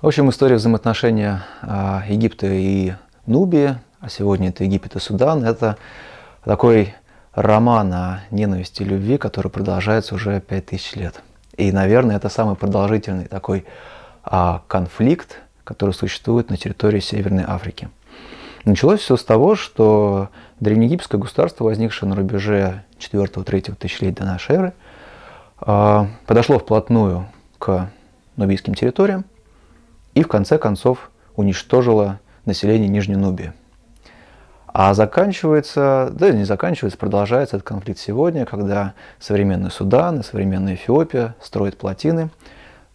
В общем, история взаимоотношения а, Египта и Нубии, а сегодня это Египет и Судан, это такой роман о ненависти и любви, который продолжается уже 5000 лет. И, наверное, это самый продолжительный такой а, конфликт, который существует на территории Северной Африки. Началось все с того, что древнеегипетское государство, возникшее на рубеже 4-3 тысячелетия до нашей эры, а, подошло вплотную к нубийским территориям и в конце концов уничтожило население Нижней Нубии. А заканчивается, да не заканчивается, продолжается этот конфликт сегодня, когда современный Судан и современная Эфиопия строят плотины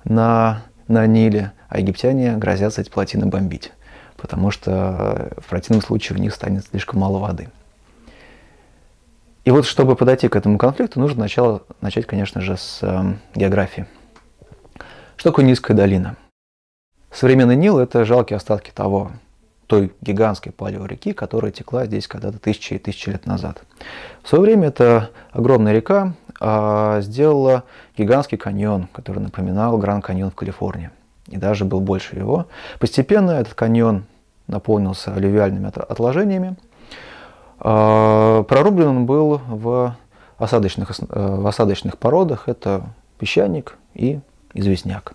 на, на Ниле, а египтяне грозятся эти плотины бомбить, потому что в противном случае в них станет слишком мало воды. И вот чтобы подойти к этому конфликту, нужно начало, начать, конечно же, с э, географии. Что такое низкая долина? Современный Нил – это жалкие остатки того, той гигантской палеореки, которая текла здесь когда-то тысячи и тысячи лет назад. В свое время эта огромная река а, сделала гигантский каньон, который напоминал Гранд каньон в Калифорнии. И даже был больше его. Постепенно этот каньон наполнился алювиальными отложениями. А, прорублен он был в осадочных, э, в осадочных породах. Это песчаник и известняк.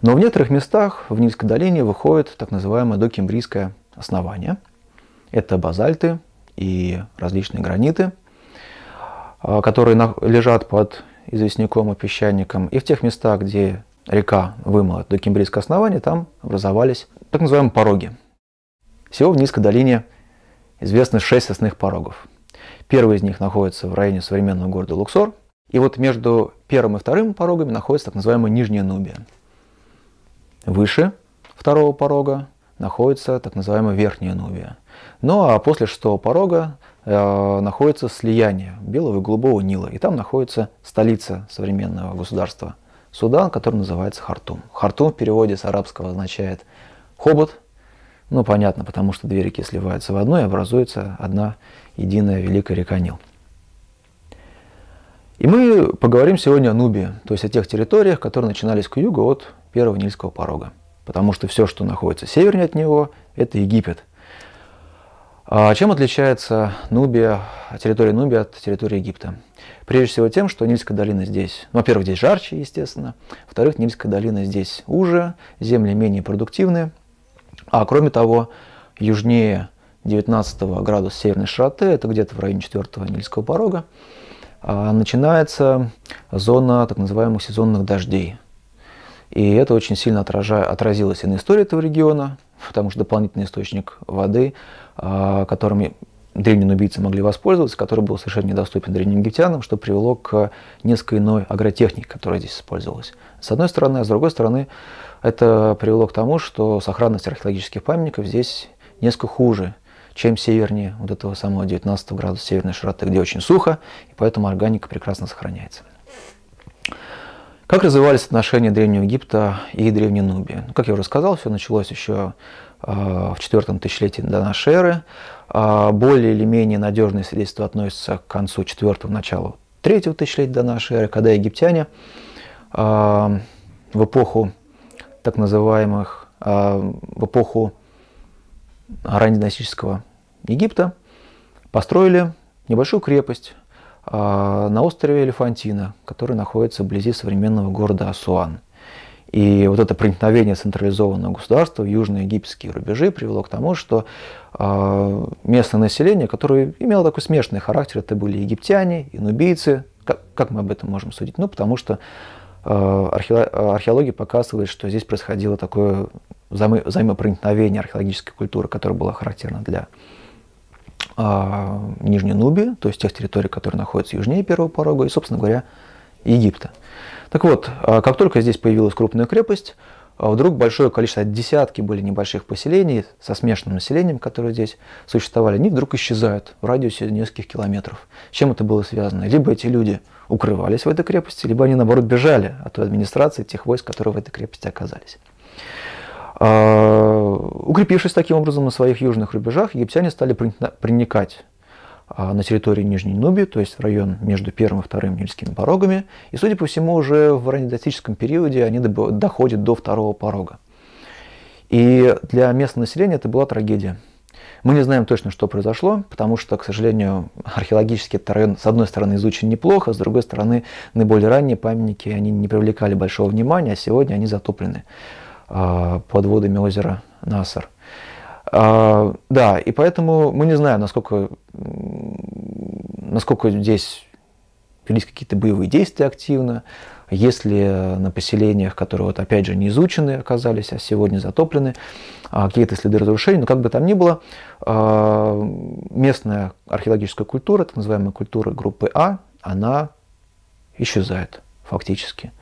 Но в некоторых местах в Нильской долине выходит так называемое докембрийское основание. Это базальты и различные граниты, а, которые лежат под известняком и песчаником. И в тех местах, где река вымыла докембрийское основание, там образовались так называемые пороги. Всего в Низкой долине известны шесть основных порогов. Первый из них находится в районе современного города Луксор. И вот между первым и вторым порогами находится так называемая Нижняя Нубия. Выше второго порога находится так называемая Верхняя Нубия. Ну а после шестого порога э, находится слияние Белого и Голубого Нила. И там находится столица современного государства Судан, который называется Хартум. Хартум в переводе с арабского означает хобот. Ну понятно, потому что две реки сливаются в одну и образуется одна единая великая река Нил. И мы поговорим сегодня о Нубии, то есть о тех территориях, которые начинались к югу от первого Нильского порога. Потому что все, что находится севернее от него, это Египет. А чем отличается Нубия, территория Нубии от территории Египта? Прежде всего тем, что Нильская долина здесь, ну, во-первых, здесь жарче, естественно, во-вторых, Нильская долина здесь уже, земли менее продуктивные, а кроме того, южнее 19 градуса северной широты, это где-то в районе 4 Нильского порога, а, начинается зона так называемых сезонных дождей. И это очень сильно отража, отразилось и на истории этого региона, потому что дополнительный источник воды, а, которым древние нубийцы могли воспользоваться, который был совершенно недоступен древним египтянам, что привело к несколько иной агротехнике, которая здесь использовалась. С одной стороны, а с другой стороны, это привело к тому, что сохранность археологических памятников здесь несколько хуже, чем севернее вот этого самого 19 градуса северной широты, где очень сухо, и поэтому органика прекрасно сохраняется. Как развивались отношения Древнего Египта и Древней Нубии? Ну, как я уже сказал, все началось еще э, в четвертом тысячелетии до нашей эры. Э, более или менее надежные свидетельства относятся к концу четвертого, началу третьего тысячелетия до нашей эры, когда египтяне э, в эпоху так называемых, в эпоху раннединастического Египта построили небольшую крепость а, на острове Элефантина, который находится вблизи современного города Асуан. И вот это проникновение централизованного государства в южноегипетские рубежи привело к тому, что э, местное население, которое имело такой смешанный характер, это были египтяне, инубийцы. Как, как мы об этом можем судить? Ну, потому что э, археология показывает, что здесь происходило такое взаимо взаимопроникновение археологической культуры, которое было характерно для а, Нижней Нубии, то есть тех территорий, которые находятся южнее первого порога, и, собственно говоря, Египта. Так вот, а, как только здесь появилась крупная крепость, а, вдруг большое количество, десятки были небольших поселений со смешанным населением, которые здесь существовали, они вдруг исчезают в радиусе нескольких километров. С чем это было связано? Либо эти люди укрывались в этой крепости, либо они, наоборот, бежали от той администрации, тех войск, которые в этой крепости оказались. А, укрепившись таким образом на своих южных рубежах, египтяне стали проникать а, на территорию Нижней Нубии, то есть в район между первым и вторым Нильскими порогами. И, судя по всему, уже в раннедостическом периоде они доходят до второго порога. И для местного населения это была трагедия. Мы не знаем точно, что произошло, потому что, к сожалению, археологически этот район, с одной стороны, изучен неплохо, с другой стороны, наиболее ранние памятники, они не привлекали большого внимания, а сегодня они затоплены под водами озера Насар. Э, да, и поэтому мы не знаем, насколько, насколько здесь велись какие-то боевые действия активно, если на поселениях, которые, вот, опять же, не изучены оказались, а сегодня затоплены, а, какие-то следы разрушений, но как бы там ни было, а, местная археологическая культура, так называемая культура группы А, она исчезает фактически.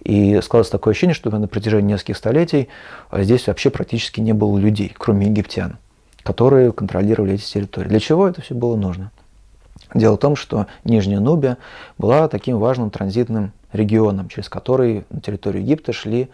И складывается такое ощущение, что на протяжении нескольких столетий а, здесь вообще практически не было людей, кроме египтян, которые контролировали эти территории. Для чего это все было нужно? Дело в том, что Нижняя Нубия была таким важным транзитным регионом, через который на территорию Египта шли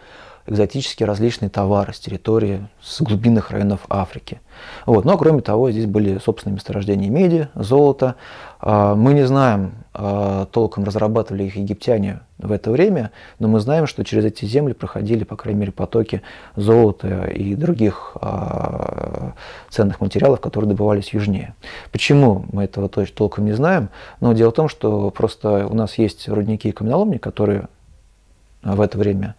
экзотические различные товары с территории, с глубинных районов Африки. Вот. Но кроме того, здесь были собственные месторождения меди, золота. А, мы не знаем, а, толком разрабатывали их египтяне в это время, но мы знаем, что через эти земли проходили, по крайней мере, потоки золота и других а, ценных материалов, которые добывались южнее. Почему мы этого толком не знаем? Но дело в том, что просто у нас есть рудники и каменоломни, которые в это время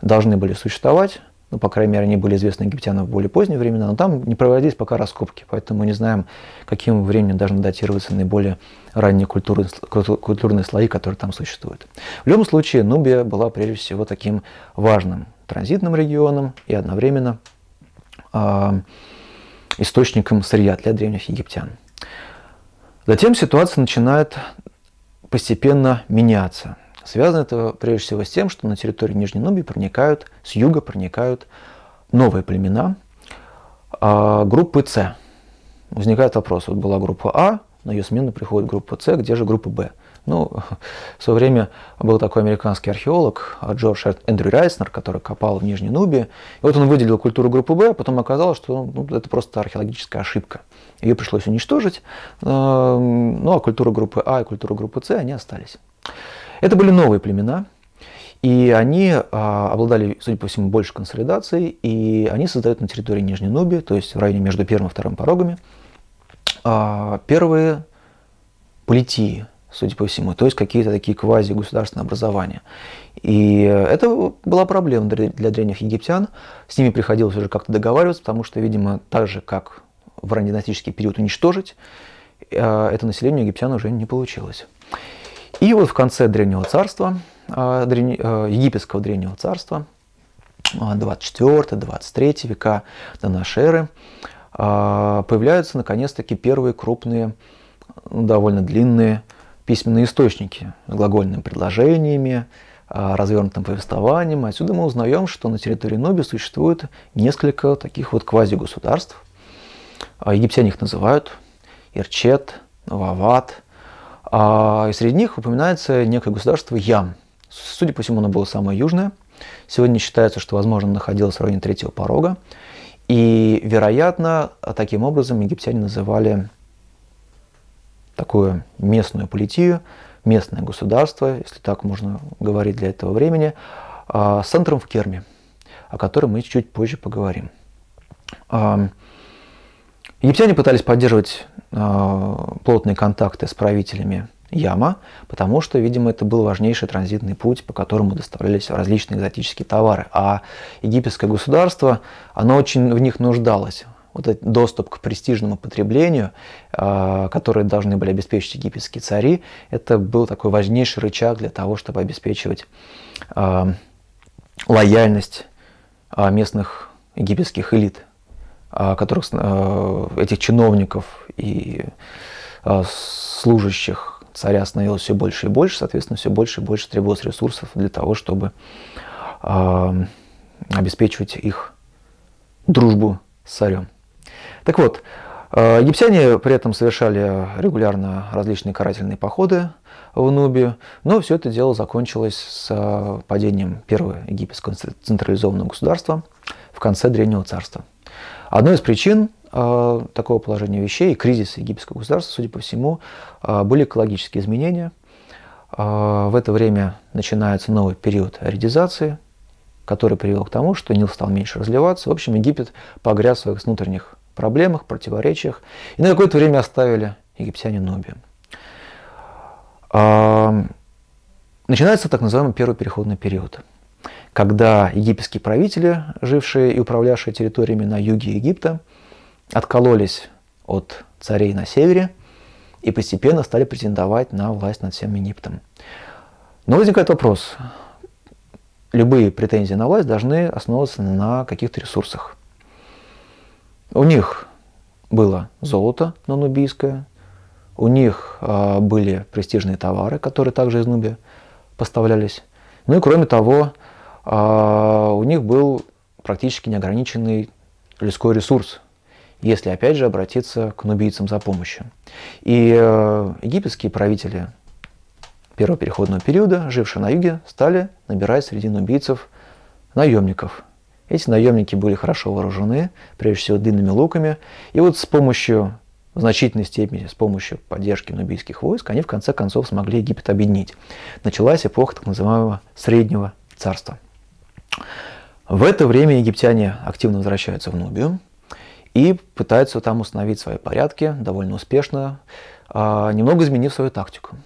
должны были существовать, ну, по крайней мере, они были известны египтянам в более поздние времена, но там не проводились пока раскопки, поэтому мы не знаем, каким временем должны датироваться наиболее ранние культуры, культурные слои, которые там существуют. В любом случае, Нубия была прежде всего таким важным транзитным регионом и одновременно э, источником сырья для древних египтян. Затем ситуация начинает постепенно меняться – Связано это прежде всего с тем, что на территорию Нижней Нубии проникают, с юга проникают новые племена а, группы С. Возникает вопрос, вот была группа А, на ее смену приходит группа С, где же группа Б? Ну, в свое время был такой американский археолог Джордж Эндрю Райснер, который копал в Нижней Нубии. И вот он выделил культуру группы Б, а потом оказалось, что ну, это просто археологическая ошибка. Ее пришлось уничтожить, а, ну а культура группы А и культура группы С, они остались. Это были новые племена, и они а, обладали, судя по всему, больше консолидацией, и они создают на территории Нижней Нубии, то есть в районе между первым и вторым порогами, а, первые политии, судя по всему, то есть какие-то такие квази-государственные образования. И это была проблема для древних египтян. С ними приходилось уже как-то договариваться, потому что, видимо, так же, как в раннединастический период уничтожить, а, это население египтян уже не получилось. И вот в конце Древнего Царства, а, э, египетского Древнего Царства, 24-23 а, века до нашей эры, а, появляются наконец-таки первые крупные, довольно длинные письменные источники с глагольными предложениями, развернутым повествованием. Отсюда мы узнаем, что на территории Ноби существует несколько таких вот квази-государств. Египтяне их называют Ирчет, Вават, а, среди них упоминается некое государство Ям. Судя по всему, оно было самое южное. Сегодня считается, что, возможно, находилось в районе третьего порога. И, вероятно, таким образом египтяне называли такую местную политию, местное государство, если так можно говорить для этого времени, а, с центром в Керме, о котором мы чуть позже поговорим. А, египтяне пытались поддерживать плотные контакты с правителями Яма, потому что, видимо, это был важнейший транзитный путь, по которому доставлялись различные экзотические товары. А египетское государство, оно очень в них нуждалось. Вот этот доступ к престижному потреблению, э, который должны были обеспечить египетские цари, это был такой важнейший рычаг для того, чтобы обеспечивать э, лояльность местных египетских элит. А, которых, а, этих чиновников и а, служащих царя становилось все больше и больше, соответственно, все больше и больше требовалось ресурсов для того, чтобы обеспечивать их дружбу с царем. Так вот, египтяне при этом совершали регулярно различные карательные походы в Нубию, но все это дело закончилось с падением первого египетского централизованного государства в конце Древнего царства – Одной из причин э, такого положения вещей, кризиса египетского государства, судя по всему, э, были экологические изменения. Э, в это время начинается новый период аредизации который привел к тому, что Нил стал меньше разливаться. В общем, Египет погряз в своих внутренних проблемах, противоречиях, и на какое-то время оставили египтяне Нубию. Начинается так называемый первый переходный период, когда египетские правители, жившие и управлявшие территориями на юге Египта, откололись от царей на севере и постепенно стали претендовать на власть над всем Египтом. Но возникает вопрос. Любые претензии на власть должны основываться на каких-то ресурсах. У них было золото нанубийское, у них э, были престижные товары, которые также из Нуби поставлялись. Ну и кроме того, э, у них был практически неограниченный людской ресурс, если опять же обратиться к нубийцам за помощью. И э, египетские правители первого переходного периода, жившие на юге, стали набирать среди нубийцев наемников. Эти наемники были хорошо вооружены, прежде всего длинными луками. И вот с помощью, в значительной степени, с помощью поддержки нубийских войск, они в конце концов смогли Египет объединить. Началась эпоха так называемого Среднего Царства. В это время египтяне активно возвращаются в Нубию и пытаются там установить свои порядки довольно успешно, а, немного изменив свою тактику.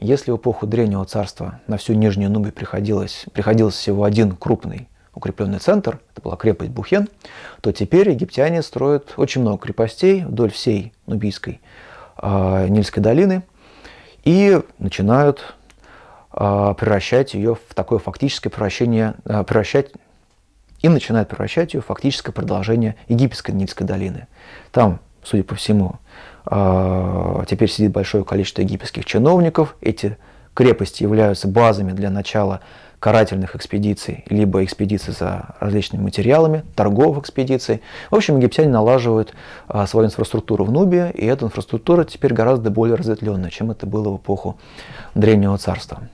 Если в эпоху Древнего Царства на всю Нижнюю Нубию приходилось, приходился всего один крупный укрепленный центр, это была крепость Бухен, то теперь египтяне строят очень много крепостей вдоль всей Нубийской э, Нильской долины и начинают превращать ее в такое фактическое превращение, э, превращать и начинают превращать ее в фактическое продолжение египетской Нильской долины. Там, судя по всему, а, теперь сидит большое количество египетских чиновников. Эти крепости являются базами для начала карательных экспедиций, либо экспедиций за различными материалами, торговых экспедиций. В общем, египтяне налаживают а, свою инфраструктуру в Нубе, и эта инфраструктура теперь гораздо более разветвленная, чем это было в эпоху Древнего Царства.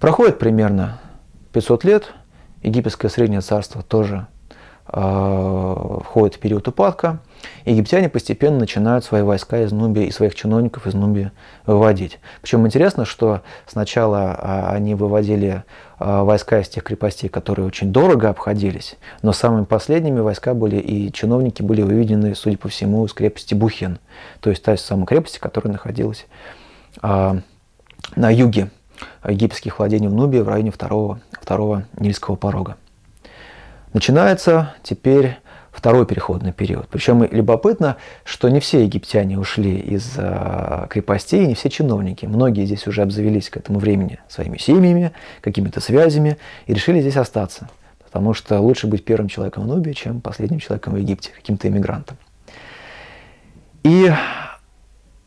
Проходит примерно 500 лет, египетское Среднее Царство тоже э, входит в период упадка, египтяне постепенно начинают свои войска из Нубии и своих чиновников из Нубии выводить. Причем интересно, что сначала а, они выводили а, войска из тех крепостей, которые очень дорого обходились, но самыми последними войска были и чиновники были выведены, судя по всему, из крепости Бухен, то есть та самая крепость, которая находилась а, на юге египетских владений в Нубии в районе второго, второго Нильского порога. Начинается теперь второй переходный период. Причем любопытно, что не все египтяне ушли из э, крепостей, не все чиновники. Многие здесь уже обзавелись к этому времени своими семьями, какими-то связями и решили здесь остаться. Потому что лучше быть первым человеком в Нубии, чем последним человеком в Египте, каким-то иммигрантом. И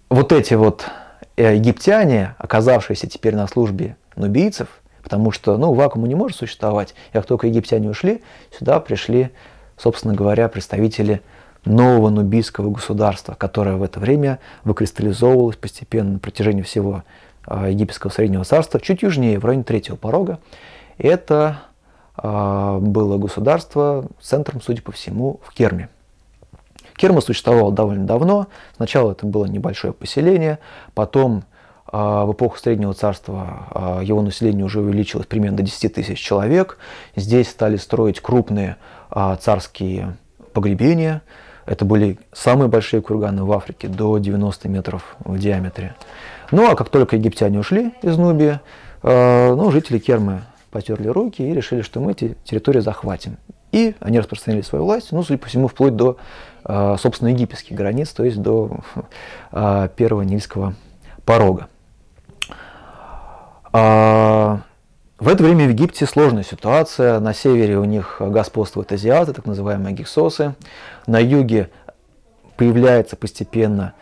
вот эти вот э, египтяне, оказавшиеся теперь на службе нубийцев, потому что ну, вакуума не может существовать, и как только египтяне ушли, сюда пришли собственно говоря, представители нового нубийского государства, которое в это время выкристаллизовывалось постепенно на протяжении всего а, египетского среднего царства, чуть южнее, в районе третьего порога. Это а, было государство центром, судя по всему, в Керме. Керма существовала довольно давно. Сначала это было небольшое поселение, потом а, в эпоху Среднего Царства его население уже увеличилось примерно до 10 тысяч человек. Здесь стали строить крупные царские погребения. Это были самые большие курганы в Африке, до 90 метров в диаметре. Ну а как только египтяне ушли из Нубии, а, ну, жители Кермы потерли руки и решили, что мы эти территории захватим. И они распространили свою власть, ну, судя по всему, вплоть до, а, собственно, египетских границ, то есть до первого Нильского порога. В это время в Египте сложная ситуация. На севере у них господствуют азиаты, так называемые гиксосы. На юге появляется постепенно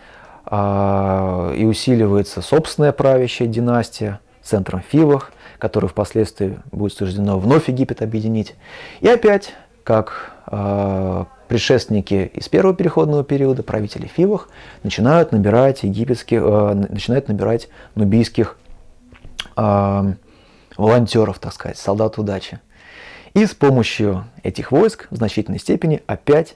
э, и усиливается собственная правящая династия, центром Фивах, которую впоследствии будет суждено вновь Египет объединить. И опять, как э, предшественники из первого переходного периода, правители Фивах, начинают набирать египетских, э, начинают набирать нубийских э, волонтеров, так сказать, солдат удачи. И с помощью этих войск в значительной степени опять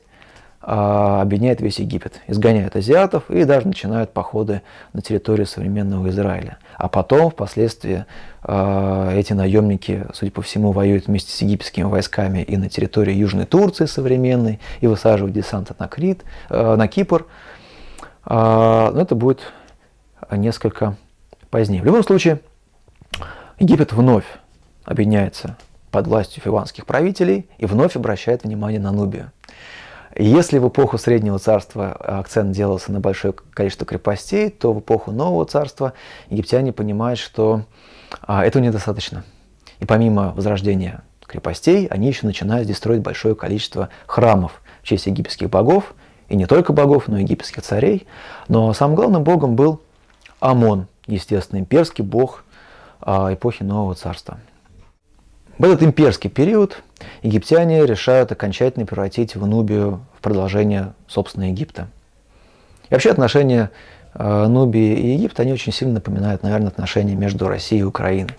а, объединяет весь Египет, изгоняет азиатов и даже начинают походы на территорию современного Израиля. А потом, впоследствии, а, эти наемники, судя по всему, воюют вместе с египетскими войсками и на территории Южной Турции современной, и высаживают десанты на, Крит, а, на Кипр. Но это будет несколько позднее. В любом случае, Египет вновь объединяется под властью фиванских правителей и вновь обращает внимание на Нубию. Если в эпоху Среднего Царства акцент делался на большое количество крепостей, то в эпоху Нового Царства египтяне понимают, что а, этого недостаточно. И помимо возрождения крепостей, они еще начинают здесь строить большое количество храмов в честь египетских богов, и не только богов, но и египетских царей. Но самым главным богом был Амон, естественно, имперский бог эпохи Нового Царства. В этот имперский период египтяне решают окончательно превратить в Нубию в продолжение собственного Египта. И вообще отношения э, Нубии и Египта, они очень сильно напоминают, наверное, отношения между Россией и Украиной.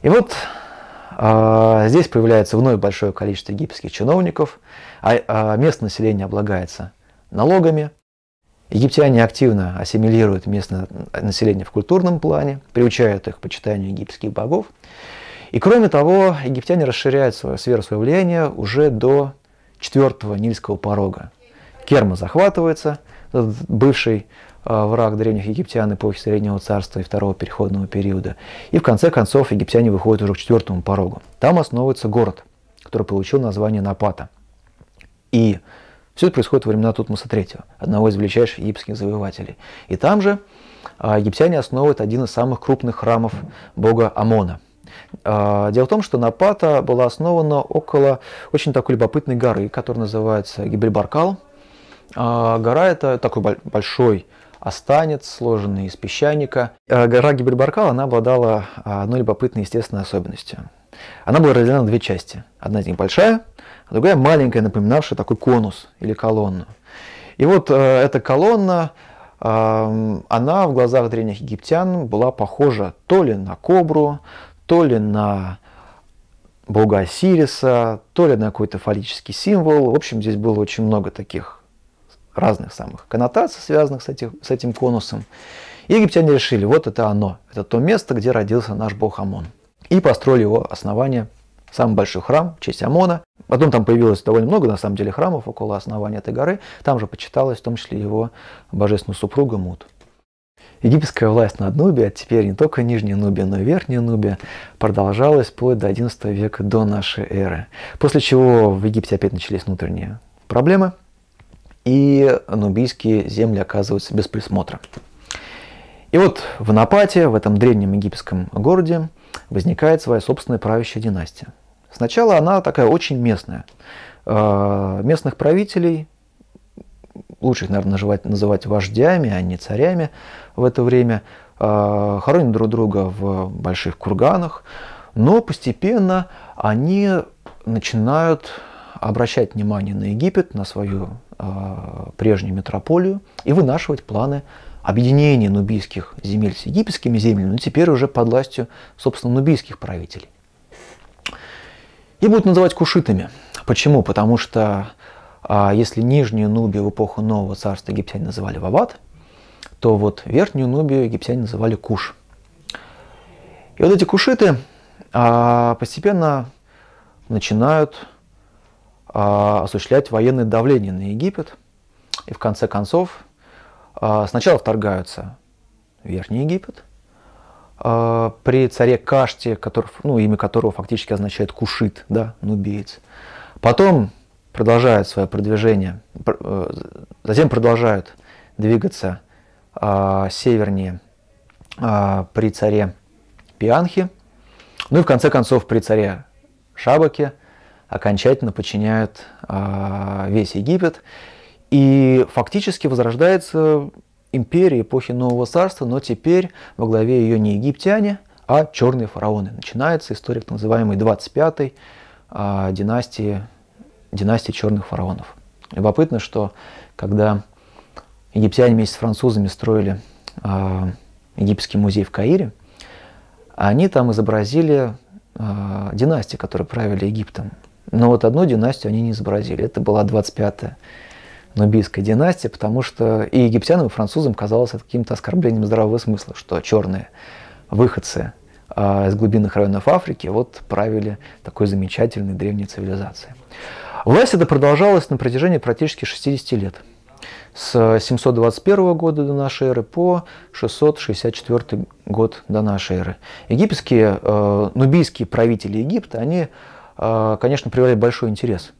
И вот э, здесь появляется вновь большое количество египетских чиновников, а, а местное население облагается египтяне Египтяне активно ассимилируют местное население в культурном плане, приучают их к почитанию египетских богов. И кроме того, египтяне расширяют свою сферу своего влияния уже до четвертого Нильского порога. Керма захватывается, бывший э, враг древних египтян эпохи Среднего Царства и Второго Переходного периода. И в конце концов египтяне выходят уже к четвертому порогу. Там основывается город, который получил название Напата. И все это происходит во времена Тутмоса III, одного из величайших египетских завоевателей. И там же э, египтяне основывают один из самых крупных храмов бога Амона – а, дело в том, что Напата была основана около очень такой любопытной горы, которая называется Гибельбаркал. А, гора это такой большой останец, сложенный из песчаника. А, гора Гибельбаркал, она обладала одной любопытной естественной особенностью. Она была разделена на две части. Одна из них большая, а другая маленькая, напоминавшая такой конус или колонну. И вот э, эта колонна, э, она в глазах древних египтян была похожа то ли на кобру, то ли на бога Осириса, то ли на какой-то фаллический символ. В общем, здесь было очень много таких разных самых коннотаций, связанных с, этих, с этим конусом. И египтяне решили, вот это оно, это то место, где родился наш бог Амон. И построили его основание, самый большой храм в честь Амона. Потом там появилось довольно много, на самом деле, храмов около основания этой горы. Там же почиталось в том числе его божественную супругу Мут. Египетская власть над Нубией, а теперь не только Нижняя Нубия, но и Верхняя Нубия, продолжалась вплоть до XI века до нашей эры. После чего в Египте опять начались внутренние проблемы, и нубийские земли оказываются без присмотра. И вот в Напате, в этом древнем египетском городе, возникает своя собственная правящая династия. Сначала она такая очень местная. Э, местных правителей лучше их, наверное, называть, называть вождями, а не царями в это время, э, хоронят друг друга в больших курганах, но постепенно они начинают обращать внимание на Египет, на свою э, прежнюю метрополию и вынашивать планы объединения нубийских земель с египетскими землями, но теперь уже под властью, собственно, нубийских правителей. И будут называть кушитами. Почему? Потому что а если нижнюю Нубию в эпоху Нового Царства египтяне называли Вават, то вот верхнюю Нубию египтяне называли Куш. И вот эти кушиты а, постепенно начинают а, осуществлять военное давление на Египет. И в конце концов сначала вторгаются Верхний Египет, а, при царе Каште, который, ну, имя которого фактически означает кушит, да, нубиец. Потом продолжают свое продвижение, э, затем продолжают двигаться а, севернее а, при царе Пианхе, ну и в конце концов при царе Шабаке окончательно подчиняют а, весь Египет. И фактически возрождается империя эпохи Нового Царства, но теперь во главе ее не египтяне, а черные фараоны. Начинается история так называемой 25-й династии династии черных фараонов. Любопытно, что когда египтяне вместе с французами строили э, египетский музей в Каире, они там изобразили э, династии, которые правили Египтом. Но вот одну династию они не изобразили. Это была 25-я нубийская династия, потому что и египтянам, и французам казалось это каким-то оскорблением здравого смысла, что черные выходцы а, из глубинных районов Африки вот правили такой замечательной древней цивилизацией. Власть это продолжалась на протяжении практически 60 лет. С 721 года до нашей эры по 664 год до нашей эры. Египетские, э, нубийские правители Египта, они, э, конечно, проявляли большой интерес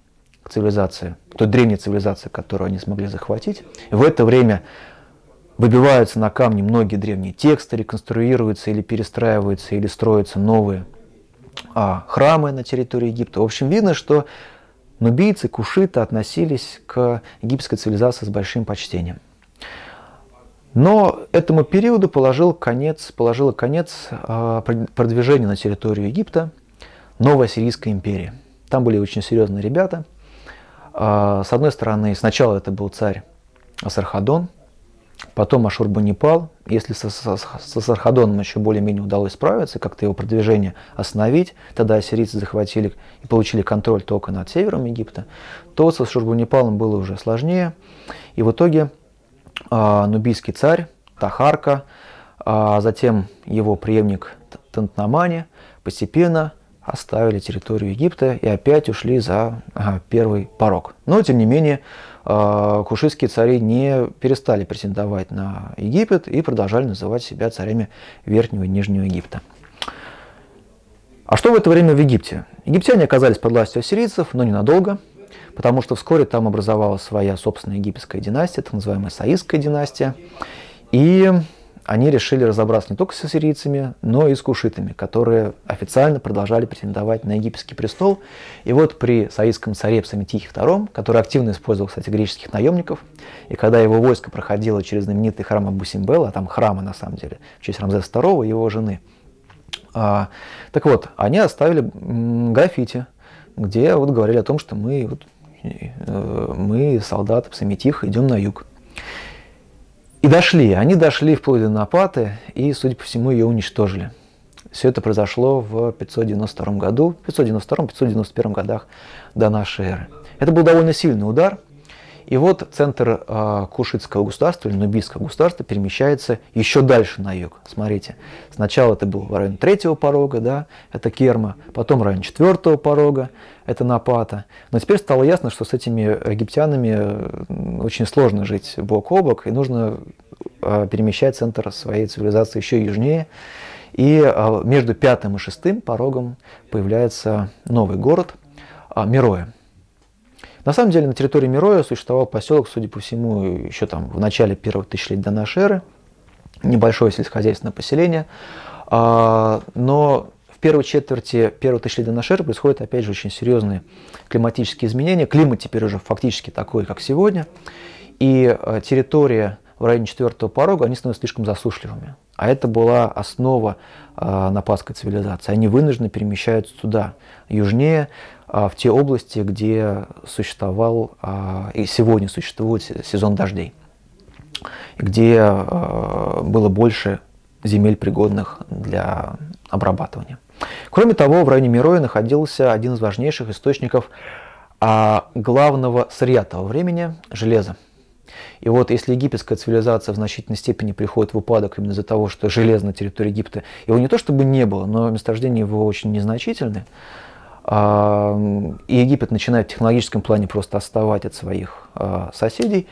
цивилизации, той древней цивилизации, которую они смогли захватить. В это время выбиваются на камне многие древние тексты, реконструируются или перестраиваются, или строятся новые а, храмы на территории Египта. В общем, видно, что нубийцы, кушиты относились к египетской цивилизации с большим почтением. Но этому периоду положил конец, положила конец а, продвижение на территорию Египта новая Сирийская империя. Там были очень серьезные ребята. А, с одной стороны, сначала это был царь Асархадон, Потом Ашурбанипал, если со, со, со Сархадоном еще более-менее удалось справиться, как-то его продвижение остановить, тогда ассирийцы захватили и получили контроль только над севером Египта, то с Ашурбанипалом было уже сложнее. И в итоге а, нубийский царь Тахарка, а затем его преемник Тантнамани постепенно оставили территорию Египта и опять ушли за ага, первый порог. Но, тем не менее, а, кушитские цари не перестали претендовать на Египет и продолжали называть себя царями Верхнего и Нижнего Египта. А что в это время в Египте? Египтяне оказались под властью ассирийцев, но ненадолго, потому что вскоре там образовалась своя собственная египетская династия, так называемая Саистская династия. И они решили разобраться не только с ассирийцами, но и с кушитами, которые официально продолжали претендовать на египетский престол. И вот при саидском царе Псаметихе II, который активно использовал, кстати, греческих наемников, и когда его войско проходило через знаменитый храм Абу-Симбела, а там храмы на самом деле, в честь Рамзеса II и его жены, а, так вот, они оставили граффити, где вот говорили о том, что мы, вот, э, мы солдаты Псаметиха, идем на юг. И дошли, они дошли вплоть до Напаты и, судя по всему, ее уничтожили. Все это произошло в 592 году, 592-591 годах до нашей эры. Это был довольно сильный удар, и вот центр э, Кушитского государства или Нубийского государства перемещается еще дальше на юг. Смотрите, сначала это был район третьего порога, да, это Керма, потом район четвертого порога, это Напата. Но теперь стало ясно, что с этими египтянами очень сложно жить бок о бок, и нужно э, перемещать центр своей цивилизации еще южнее. И э, между пятым и шестым порогом появляется новый город э, Мироя. На самом деле на территории Мироя существовал поселок, судя по всему, еще там в начале первого тысячелетия до нашей эры, небольшое сельскохозяйственное поселение, а, но в первой четверти первого тысячелетия нашей эры происходят, опять же, очень серьезные климатические изменения. Климат теперь уже фактически такой, как сегодня, и а, территория в районе четвертого порога, они становятся слишком засушливыми. А это была основа э, нападской цивилизации. Они вынуждены перемещаются туда, южнее, а, в те области, где существовал а, и сегодня существует сезон дождей, где а, было больше земель, пригодных для обрабатывания. Кроме того, в районе Мироя находился один из важнейших источников главного сырья того времени – железа. И вот если египетская цивилизация в значительной степени приходит в упадок именно из-за того, что железо на территории Египта, его не то чтобы не было, но месторождения его очень незначительны, и Египет начинает в технологическом плане просто отставать от своих а, соседей,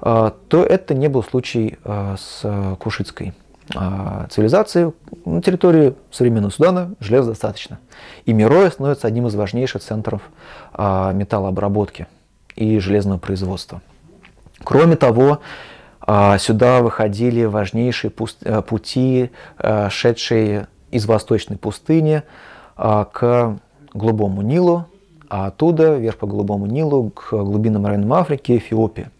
а, то это не был случай а, с кушитской цивилизацией. На территории современного Судана железа достаточно. И Мироя становится одним из важнейших центров металлообработки и железного производства. Кроме того, сюда выходили важнейшие пути, шедшие из восточной пустыни к Голубому Нилу, а оттуда вверх по Голубому Нилу к глубинным районам Африки Эфиопии.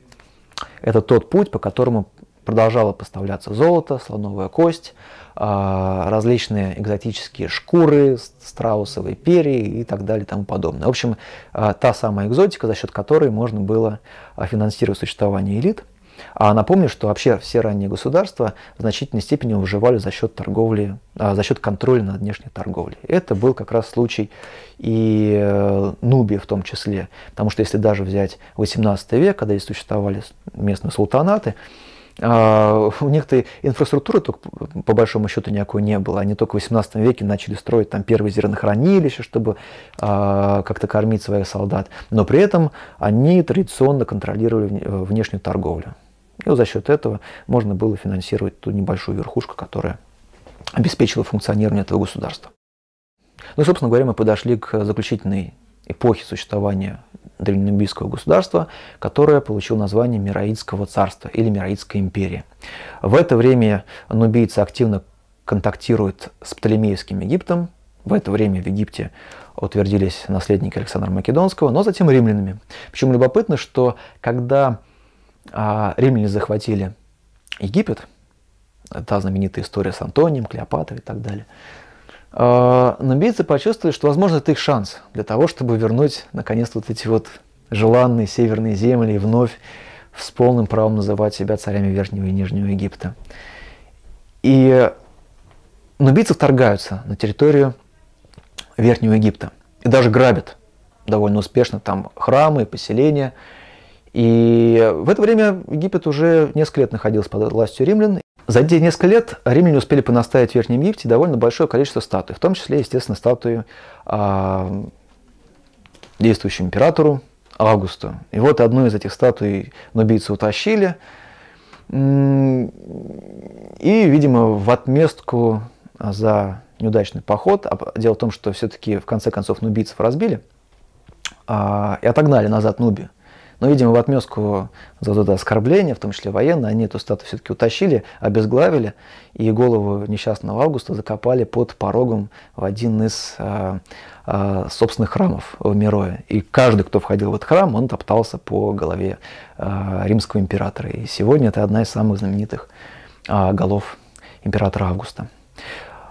Это тот путь, по которому продолжало поставляться золото, слоновая кость, а, различные экзотические шкуры, страусовые перья и так далее и тому подобное. В общем, а, та самая экзотика, за счет которой можно было а, финансировать существование элит. А напомню, что вообще все ранние государства в значительной степени выживали за счет торговли, а, за счет контроля над внешней торговлей. Это был как раз случай и э, Нубии в том числе. Потому что если даже взять 18 век, когда здесь существовали местные султанаты, а, у них-то инфраструктуры только, по большому счету никакой не было. Они только в 18 веке начали строить там первые зернохранилища, чтобы а, как-то кормить своих солдат. Но при этом они традиционно контролировали внешнюю торговлю. И вот за счет этого можно было финансировать ту небольшую верхушку, которая обеспечила функционирование этого государства. Ну, собственно говоря, мы подошли к заключительной эпохе существования древненубийского государства, которое получило название Мираидского царства или Мираидская империя. В это время нубийцы активно контактируют с Птолемеевским Египтом. В это время в Египте утвердились наследники Александра Македонского, но затем римлянами. Причем любопытно, что когда римляне захватили Египет, та знаменитая история с Антонием, Клеопатрой и так далее, а, нубийцы почувствовали, что, возможно, это их шанс для того, чтобы вернуть, наконец, вот эти вот желанные северные земли и вновь с полным правом называть себя царями Верхнего и Нижнего Египта. И нубийцы вторгаются на территорию Верхнего Египта и даже грабят довольно успешно там храмы, поселения. И в это время Египет уже несколько лет находился под властью римлян, за эти несколько лет римляне успели понаставить в Верхнем Египте довольно большое количество статуй, в том числе, естественно, статуи э, действующему императору Августу. И вот одну из этих статуй нубийцы утащили, и, видимо, в отместку за неудачный поход, а дело в том, что все-таки в конце концов нубийцев разбили а, и отогнали назад Нубию. Но, видимо, в отместку за это оскорбление, в том числе военное, они эту статую все-таки утащили, обезглавили, и голову несчастного Августа закопали под порогом в один из э, э, собственных храмов в Мирое. И каждый, кто входил в этот храм, он топтался по голове э, римского императора. И сегодня это одна из самых знаменитых э, голов императора Августа.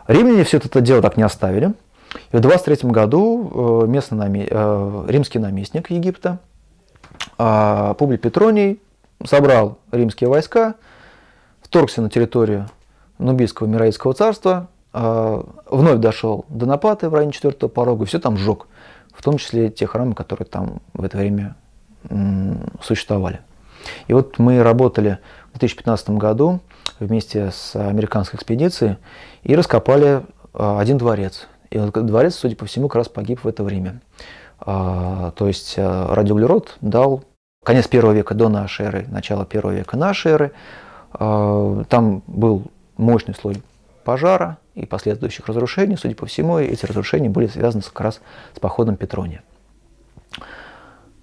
Римляне все это дело так не оставили. И в 23 году местный наме... римский наместник Египта а Публий Петроний собрал римские войска, вторгся на территорию Нубийского Мираидского царства, а, вновь дошел до Напаты в районе четвертого порога и все там сжег, в том числе те храмы, которые там в это время существовали. И вот мы работали в 2015 году вместе с американской экспедицией и раскопали а, один дворец. И дворец, судя по всему, как раз погиб в это время. А, то есть радиоуглерод дал конец первого века до нашей эры, начало первого века нашей эры. А, там был мощный слой пожара и последующих разрушений. Судя по всему, эти разрушения были связаны как раз с походом Петрония.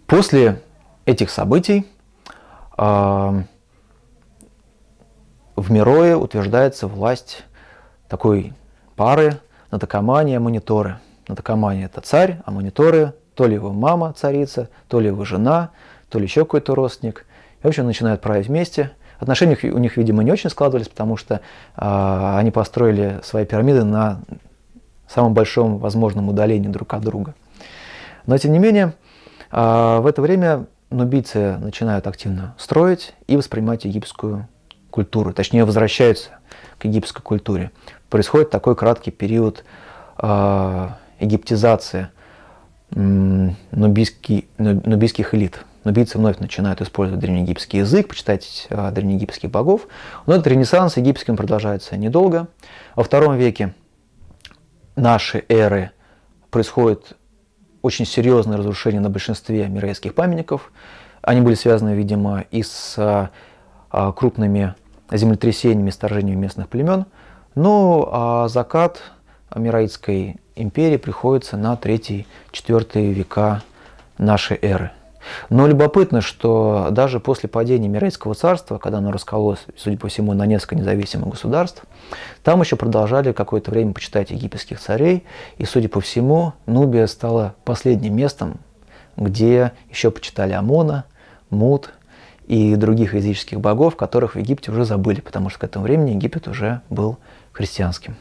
После этих событий а, в Мирое утверждается власть такой пары Натакамания мониторы. Натакамания – это царь, а мониторы то ли его мама царица, то ли его жена, то ли еще какой-то родственник. И, в общем, начинают править вместе. Отношения у них, видимо, не очень складывались, потому что э, они построили свои пирамиды на самом большом возможном удалении друг от друга. Но, тем не менее, э, в это время нубийцы начинают активно строить и воспринимать египетскую культуру, точнее, возвращаются к египетской культуре. Происходит такой краткий период э, египтизации нубийский, нубийских элит. Нубийцы вновь начинают использовать древнеегипетский язык, почитать э, древнеегипетских богов. Но этот ренессанс египетским продолжается недолго. Во втором веке нашей эры происходит очень серьезное разрушение на большинстве мирейских памятников. Они были связаны, видимо, и с а, крупными землетрясениями, сторжениями местных племен. Но а закат Мираидской империи приходится на 3-4 века нашей эры. Но любопытно, что даже после падения Мирейского царства, когда оно раскололось, судя по всему, на несколько независимых государств, там еще продолжали какое-то время почитать египетских царей, и, судя по всему, Нубия стала последним местом, где еще почитали Амона, Мут и других языческих богов, которых в Египте уже забыли, потому что к этому времени Египет уже был христианским.